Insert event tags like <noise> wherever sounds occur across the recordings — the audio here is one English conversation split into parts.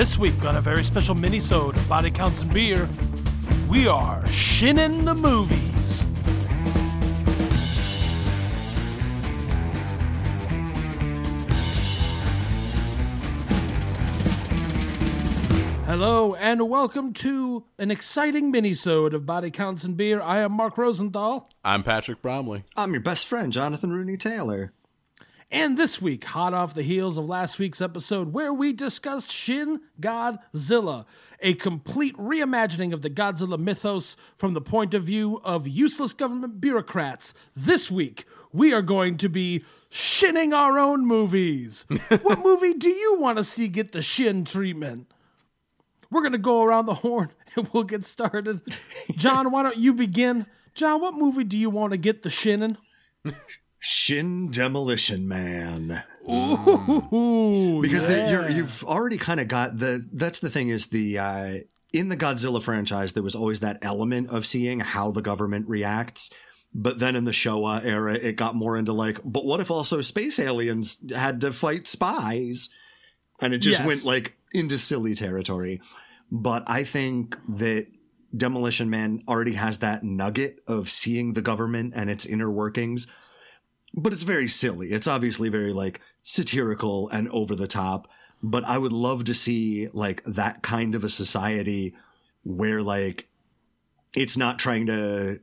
This week on a very special mini-sode of Body Counts and Beer, we are shinning the movies. Hello and welcome to an exciting mini-sode of Body Counts and Beer. I am Mark Rosenthal. I'm Patrick Bromley. I'm your best friend, Jonathan Rooney Taylor. And this week, hot off the heels of last week's episode, where we discussed Shin Godzilla, a complete reimagining of the Godzilla mythos from the point of view of useless government bureaucrats. This week, we are going to be shinning our own movies. <laughs> what movie do you want to see get the shin treatment? We're going to go around the horn <laughs> and we'll get started. John, why don't you begin? John, what movie do you want to get the shinning? <laughs> Shin Demolition Man. Ooh, Because yeah. you're, you've already kind of got the. That's the thing is the uh, in the Godzilla franchise there was always that element of seeing how the government reacts. But then in the Showa era, it got more into like, but what if also space aliens had to fight spies? And it just Yes. went like into silly territory. But I think that Demolition Man already has that nugget of seeing the government and its inner workings. But it's very silly. It's obviously very like satirical and over the top. But I would love to see like that kind of a society where like it's not trying to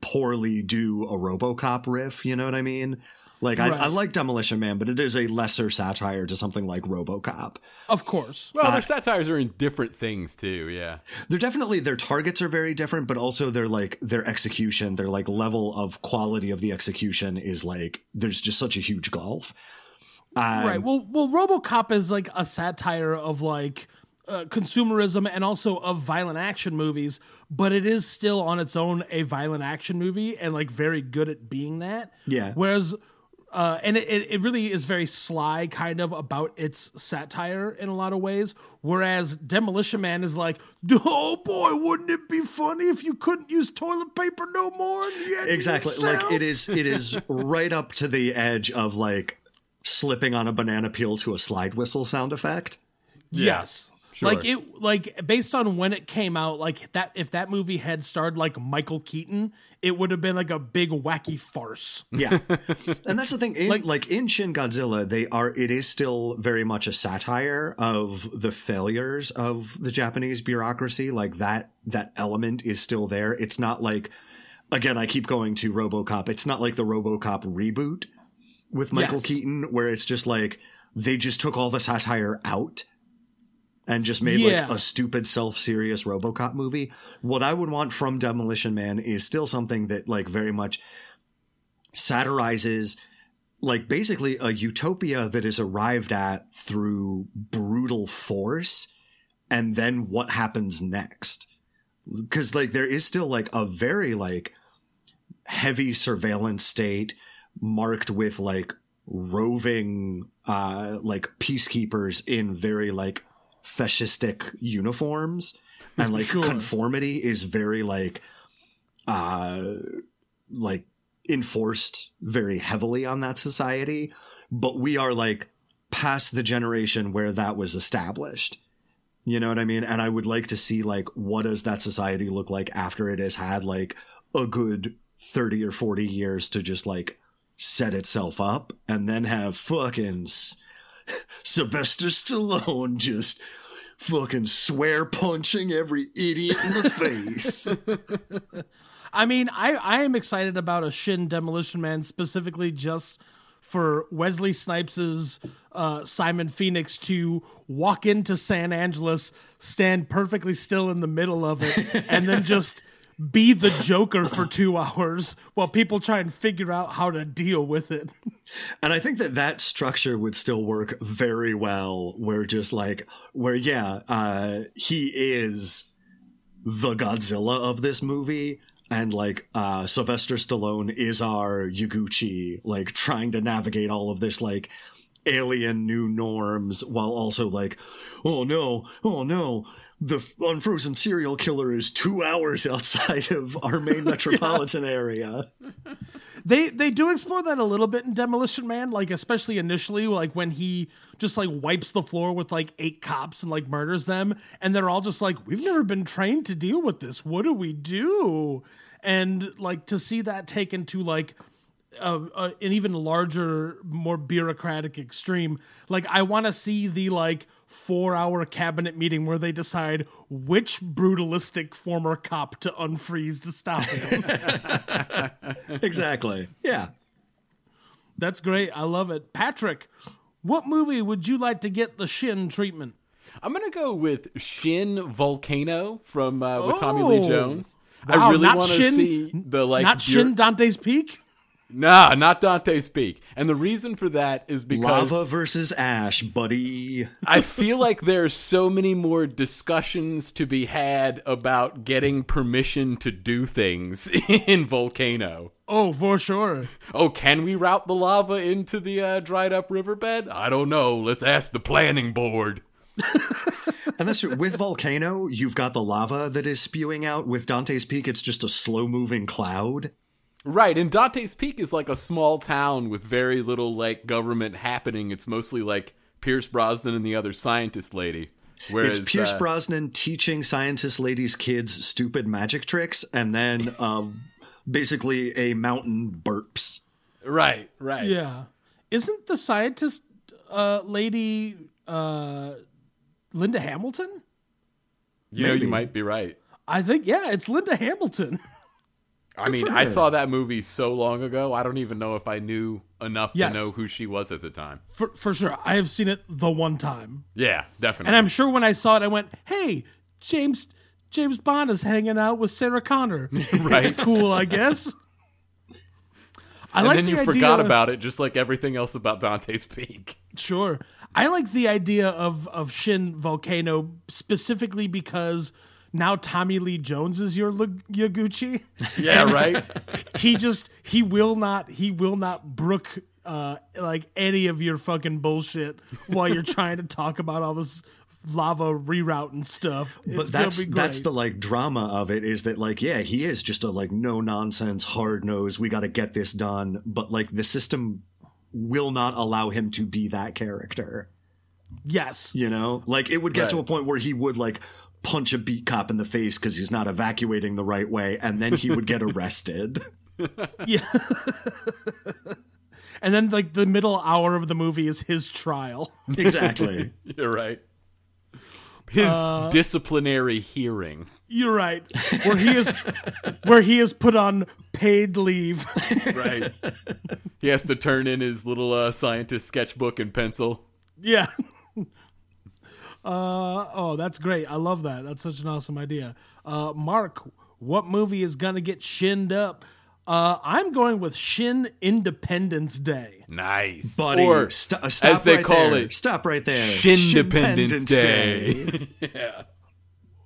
poorly do a RoboCop riff. You know what I mean? Like Right. I, I like Demolition Man, but it is a lesser satire to something like RoboCop. Of course. Well, their satires are in different things too. Yeah, They're definitely their targets are very different, but also their like their execution, their like level of quality of the execution is like there's just such a huge gulf. Um, right. Well, well, RoboCop is like a satire of like uh, consumerism and also of violent action movies, but it is still on its own a violent action movie and like very good at being that. Yeah. Whereas. Uh, and it, it it really is very sly, kind of about its satire in a lot of ways. Whereas Demolition Man is like, <laughs> oh boy, wouldn't it be funny if you couldn't use toilet paper no more? and you had to exactly use like it is it is right up to the edge of like slipping on a banana peel to a slide whistle sound effect. Yes. Sure. Like it like based on when it came out, like that if that movie had starred like Michael Keaton, it would have been like a big wacky farce. Yeah. <laughs> and that's the thing in like, in Shin Godzilla they are it is still very much a satire of the failures of the Japanese bureaucracy like that that element is still there. It's not like again I keep going to RoboCop. It's not like the RoboCop reboot with Michael Yes. Keaton where it's just like they just took all the satire out and just made Yeah. like a stupid self-serious RoboCop movie. What I would want from Demolition Man is still something that like very much satirizes like basically a utopia that is arrived at through brutal force and then what happens next because like there is still like a very like heavy surveillance state marked with like roving uh like peacekeepers in very like fascistic uniforms and like Sure. conformity is very like uh like enforced very heavily on that society. But we are like past the generation where that was established. You know what i mean? And i would like to see like what does that society look like after it has had like a good 30 or 40 years to just like set itself up and then have fucking S- <laughs> Sylvester Stallone just fucking swear punching every idiot in the face. <laughs> I mean, I I am excited about a Shin Demolition Man specifically just for Wesley Snipes's uh, Simon Phoenix to walk into San Angeles, stand perfectly still in the middle of it, and then <laughs> just be the Joker for two <laughs> hours while people try and figure out how to deal with it. <laughs> And I think that that structure would still work very well. Where just like, where yeah, uh, he is the Godzilla of this movie, and like uh, Sylvester Stallone is our Yaguchi, like trying to navigate all of this like alien new norms while also like, oh no, oh no, the unfrozen serial killer is two hours outside of our main <laughs> metropolitan area. They they do explore that a little bit in Demolition Man, like especially initially, like when he just like wipes the floor with like eight cops and like murders them, and they're all just like, "We've never been trained to deal with this. What do we do?" And like to see that taken to like a, a, an even larger, more bureaucratic extreme. Like I want to see the like four-hour cabinet meeting where they decide which brutalistic former cop to unfreeze to stop him. <laughs> Exactly. Yeah. That's great. I love it. Patrick, what movie would you like to get the shin treatment? I'm gonna go with Shin Volcano from uh, with Tommy Lee Oh. Jones. Wow, I really want to see the like Not bureau- Shin Dante's Peak? Nah, not Dante's Peak. And the reason for that is because Lava versus ash, buddy. <laughs> I feel like there's so many more discussions to be had about getting permission to do things <laughs> in Volcano. Oh, for sure. Oh, can we route the lava into the uh, dried up riverbed? I don't know. Let's ask the planning board. And that's with Volcano, you've got the lava that is spewing out. With Dante's Peak, it's just a slow moving cloud. Right, and Dante's Peak is like a small town with very little like government happening. It's mostly like Pierce Brosnan and the other scientist lady. Whereas It's Pierce uh, Brosnan teaching scientist ladies' kids stupid magic tricks, and then um, basically a mountain burps. Right, right. Yeah. Isn't the scientist uh, lady uh, Linda Hamilton? You know, you might be right. I think, yeah, it's Linda Hamilton. <laughs> I mean, I saw that movie so long ago. I don't even know if I knew enough Yes. to know who she was at the time. For, for sure. I have seen it the one time. Yeah, definitely. And I'm sure when I saw it, I went, hey, James James Bond is hanging out with Sarah Connor. <laughs> right. cool, I guess. <laughs> I And like then the you forgot about it, just like everything else about Dante's Peak. Sure. I like the idea of of Shin Volcano specifically because now Tommy Lee Jones is your Lag- Yaguchi. <laughs> Yeah, right. <laughs> he just he will not he will not brook uh like any of your fucking bullshit while you're trying to talk about all this lava reroute and stuff. It's But that's be great. that's the like drama of it is that like yeah he is just a like no nonsense hard nose we got to get this done but like the system will not allow him to be that character yes. you know like it would get to a point where he would like punch a beat cop in the face because he's not evacuating the right way and then he would get <laughs> arrested Yeah. <laughs> and then like the middle hour of the movie is his trial. exactly <laughs> You're right. His Uh, disciplinary hearing. You're right. Where he is where he is put on paid leave. Right. he has to turn in his little uh, scientist sketchbook and pencil. yeah. Uh oh, that's great. I love that. That's such an awesome idea. Uh Mark, what movie is gonna get shinned up? Uh I'm going with Shin Independence Day. Nice. buddy Or st- uh, stop as they right call there. it, stop right there Shindependence Shindependence Day. Yeah. <laughs>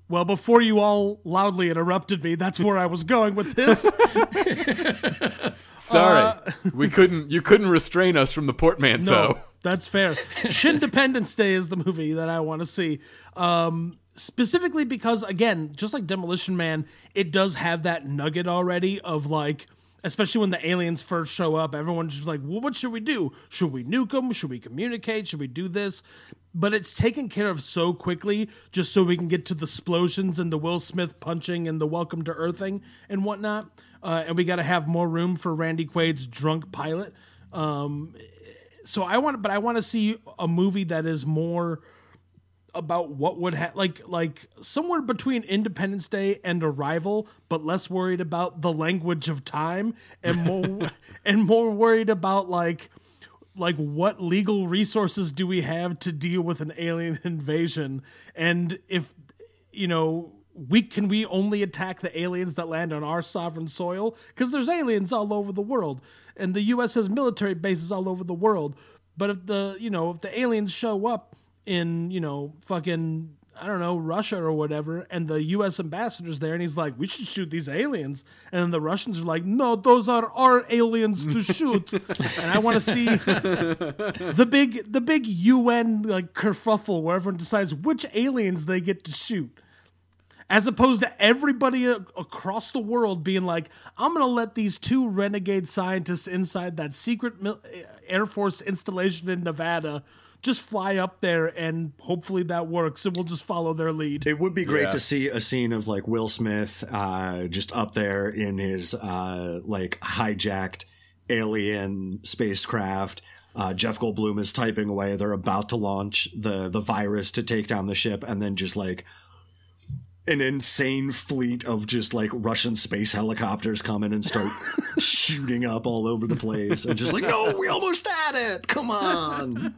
Well, before you all loudly interrupted me, that's where I was going with this. <laughs> Sorry, Uh, we couldn't. You couldn't restrain us from the portmanteau. No, that's fair. <laughs> Shindependence Day is the movie that I want to see. Um, specifically because, again, just like Demolition Man, it does have that nugget already of like, especially when the aliens first show up, everyone's just like, well, what should we do? Should we nuke them? Should we communicate? Should we do this? But it's taken care of so quickly just so we can get to the explosions and the Will Smith punching and the welcome to earthing and whatnot. Uh, and we got to have more room for Randy Quaid's drunk pilot so I want, but I want to see a movie that is more about what would ha- like like somewhere between Independence Day and Arrival, but less worried about the language of time and more <laughs> and more worried about like like what legal resources do we have to deal with an alien <laughs> invasion? And if you know we can we only attack the aliens that land on our sovereign soil because there's aliens all over the world and the US has military bases all over the world but if the you know if the aliens show up in you know fucking I don't know, Russia or whatever, and the U.S. ambassador's there, and he's like, "We should shoot these aliens," and then the Russians are like, "No, those are our aliens to <laughs> shoot," and I want to see <laughs> the big, the big UN like kerfuffle where everyone decides which aliens they get to shoot. As opposed to everybody a- across the world being like, I'm going to let these two renegade scientists inside that secret mil- Air Force installation in Nevada just fly up there and hopefully that works and we'll just follow their lead. It would be great Yeah. to see a scene of like Will Smith uh, just up there in his uh, like hijacked alien spacecraft. Uh, Jeff Goldblum is typing away. They're about to launch the the virus to take down the ship, and then just like an insane fleet of just like Russian space helicopters come in and start <laughs> shooting up all over the place, and just like, no, we almost had it. Come on.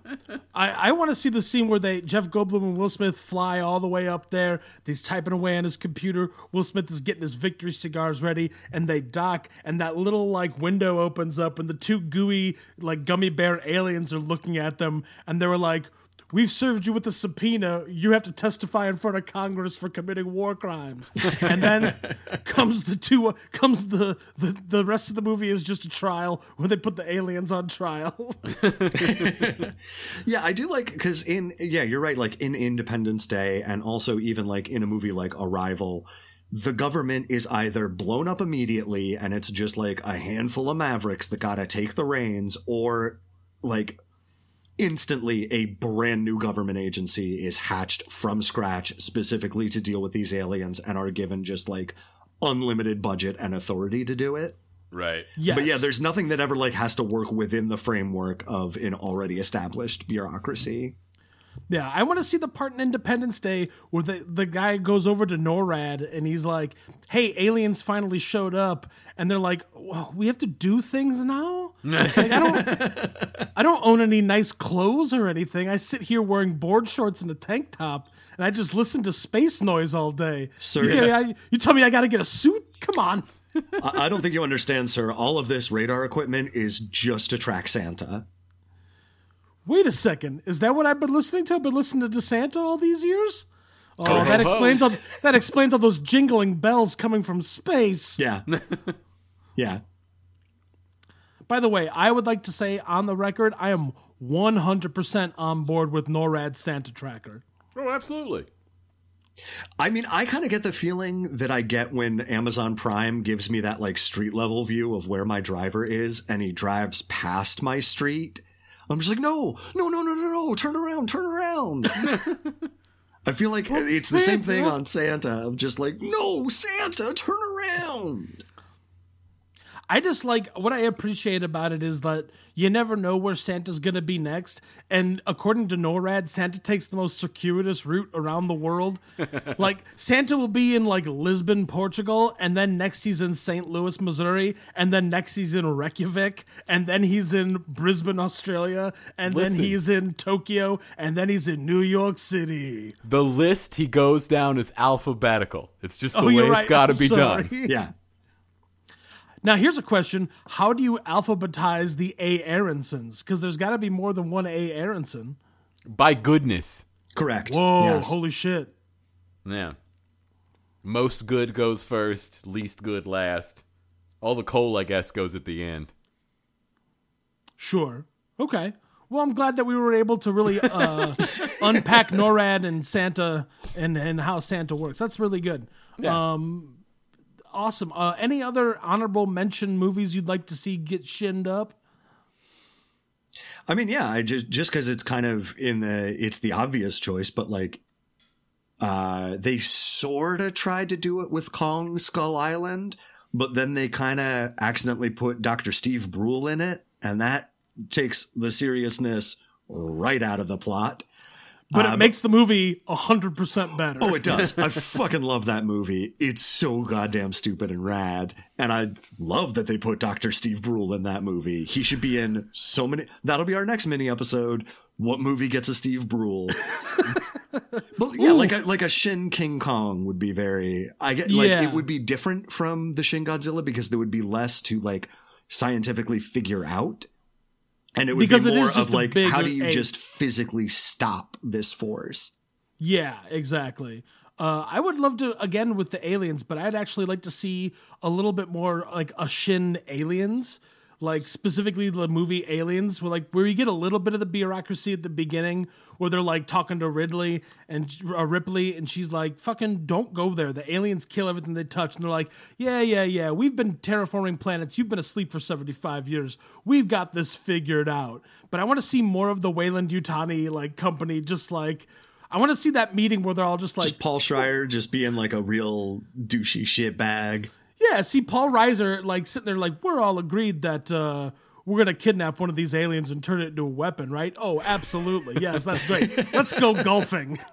I, I want to see the scene where they Jeff Goldblum and Will Smith fly all the way up there. He's typing away on his computer. Will Smith is getting his victory cigars ready, and they dock, and that little like window opens up, and the two gooey like gummy bear aliens are looking at them, and they were like. We've served you with a subpoena. You have to testify in front of Congress for committing war crimes. And then <laughs> comes the two comes the, the the rest of the movie is just a trial where they put the aliens on trial. <laughs> Yeah, I do like because in yeah, you're right. Like in Independence Day, and also even like in a movie like Arrival, the government is either blown up immediately, and it's just like a handful of mavericks that gotta take the reins, or like instantly a brand new government agency is hatched from scratch specifically to deal with these aliens and are given just like unlimited budget and authority to do it. Right. Yes. But yeah, there's nothing that ever like has to work within the framework of an already established bureaucracy. Yeah, I want to see the part in Independence Day where the, the guy goes over to NORAD and he's like, "Hey, aliens finally showed up," and they're like, well, "We have to do things now." Like, I don't, I don't own any nice clothes or anything. I sit here wearing board shorts and a tank top, and I just listen to space noise all day. Sir. you, tell me I- you tell me I got to get a suit? Come on. <laughs> I, I don't think you understand, sir. All of this radar equipment is just to track Santa. Wait a second. Is that what I've been listening to? I've been listening to Santa all these years. Oh, Ho, ho, that explains all. That explains all those jingling bells coming from space. Yeah. <laughs> yeah. By the way, I would like to say on the record, I am 100% on board with NORAD Santa Tracker. Oh, absolutely. I mean, I kind of get the feeling that I get when Amazon Prime gives me that like street level view of where my driver is and he drives past my street. I'm just like, no, no, no, no, no, no, turn around, turn around. <laughs> I feel like it's the same thing on Santa. I'm just like, no, Santa, turn around. I just like what I appreciate about it is that you never know where Santa's going to be next. And according to NORAD, Santa takes the most circuitous route around the world. <laughs> like, Santa will be in like Lisbon, Portugal, and then next he's in St. Louis, Missouri, and then next he's in Reykjavik, and then he's in Brisbane, Australia, and Listen. then he's in Tokyo, and then he's in New York City. The list he goes down is alphabetical. It's just the Oh, way you're it's right. got to I'm be sorry. done. Yeah. Now, here's a question: How do you alphabetize the A. Aronsons? Because there's got to be more than one A. Aronson. By goodness. Correct. Whoa! Yes. Holy shit! Yeah. Most good goes first, least good last. All the coal, I guess, goes at the end. Sure. Okay. Well, I'm glad that we were able to really uh, <laughs> unpack NORAD and Santa and and how Santa works. That's really good. Um, awesome. Uh, any other honorable mention movies you'd like to see get shinned up? I mean, yeah, I just just because it's kind of in the it's the obvious choice, but like, uh, they sort of tried to do it with Kong Skull Island, but then they kind of accidentally put Doctor Steve Brule in it, and that takes the seriousness right out of the plot. But Uh, it makes the movie hundred percent better. Oh, it does. I fucking love that movie. It's so goddamn stupid and rad. And I love that they put Dr. Steve Brule in that movie. He should be in so many. That'll be our next mini episode. What movie gets a Steve Brule? <laughs> but yeah, like a, like a Shin King Kong would be very. I get like Yeah. it would be different from the Shin Godzilla because there would be less to like scientifically figure out. And it would Because be it is more just of like, how do you ape. just physically stop this force? Yeah, exactly. Uh, I would love to again with the aliens, but I'd actually like to see a little bit more like a Shin aliens, like specifically the movie Aliens, where like where you get a little bit of the bureaucracy at the beginning, where they're like talking to Ridley and uh, Ripley, and she's like, "Fucking don't go there. The aliens kill everything they touch." And they're like, "Yeah, yeah, yeah. We've been terraforming planets. You've been asleep for seventy five years. We've got this figured out." But I want to see more of the Weyland Yutani like company, just like. I want to see that meeting where they're all just like, Just Paul Reiser just being like a real douchey shit bag. Yeah, see Paul Reiser like sitting there like, we're all agreed that uh, we're gonna kidnap one of these aliens and turn it into a weapon, right? Oh, absolutely, yes, that's great. Let's go golfing. <laughs>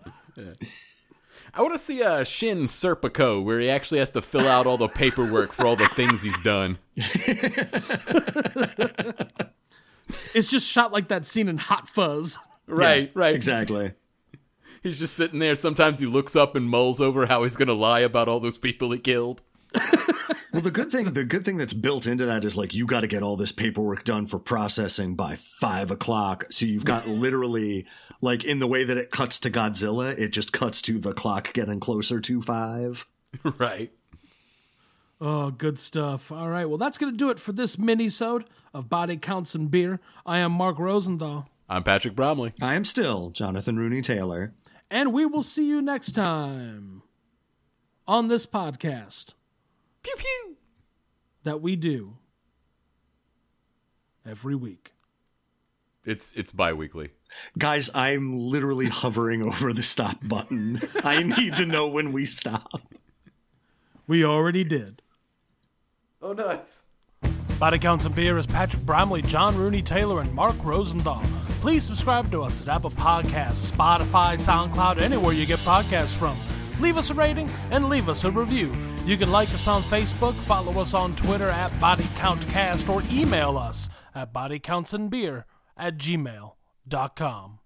I want to see a Shin Serpico where he actually has to fill out all the paperwork for all the things he's done. <laughs> It's just shot like that scene in Hot Fuzz. <laughs> Right, right. Exactly. He's just sitting there. Sometimes he looks up and mulls over how he's going to lie about all those people he killed. Well, the good thing, the good thing that's built into that is like you got to get all this paperwork done for processing by five o'clock. So you've got <laughs> literally like in the way that it cuts to Godzilla, it just cuts to the clock getting closer to five. <laughs> right. Oh, good stuff. All right, well, that's gonna do it for this mini-sode of Body Counts and Beer. I am Mark Rosenthal. I'm Patrick Bromley. I am still Jonathan Rooney Taylor. and we will see you next time on this podcast Pew pew. that we do every week. It's it's bi-weekly. Guys, I'm literally hovering over the stop button. I need to know when we stop. We already did. Oh nuts. Body Counts and Beer is Patrick Bromley, John Rooney Taylor, and Mark Rosenthal. Please subscribe to us at Apple Podcasts, Spotify, SoundCloud, anywhere you get podcasts from. Leave us a rating and leave us a review. You can like us on Facebook, follow us on Twitter at BodyCountCast, or email us at bodycountsandbeer at gmail.com.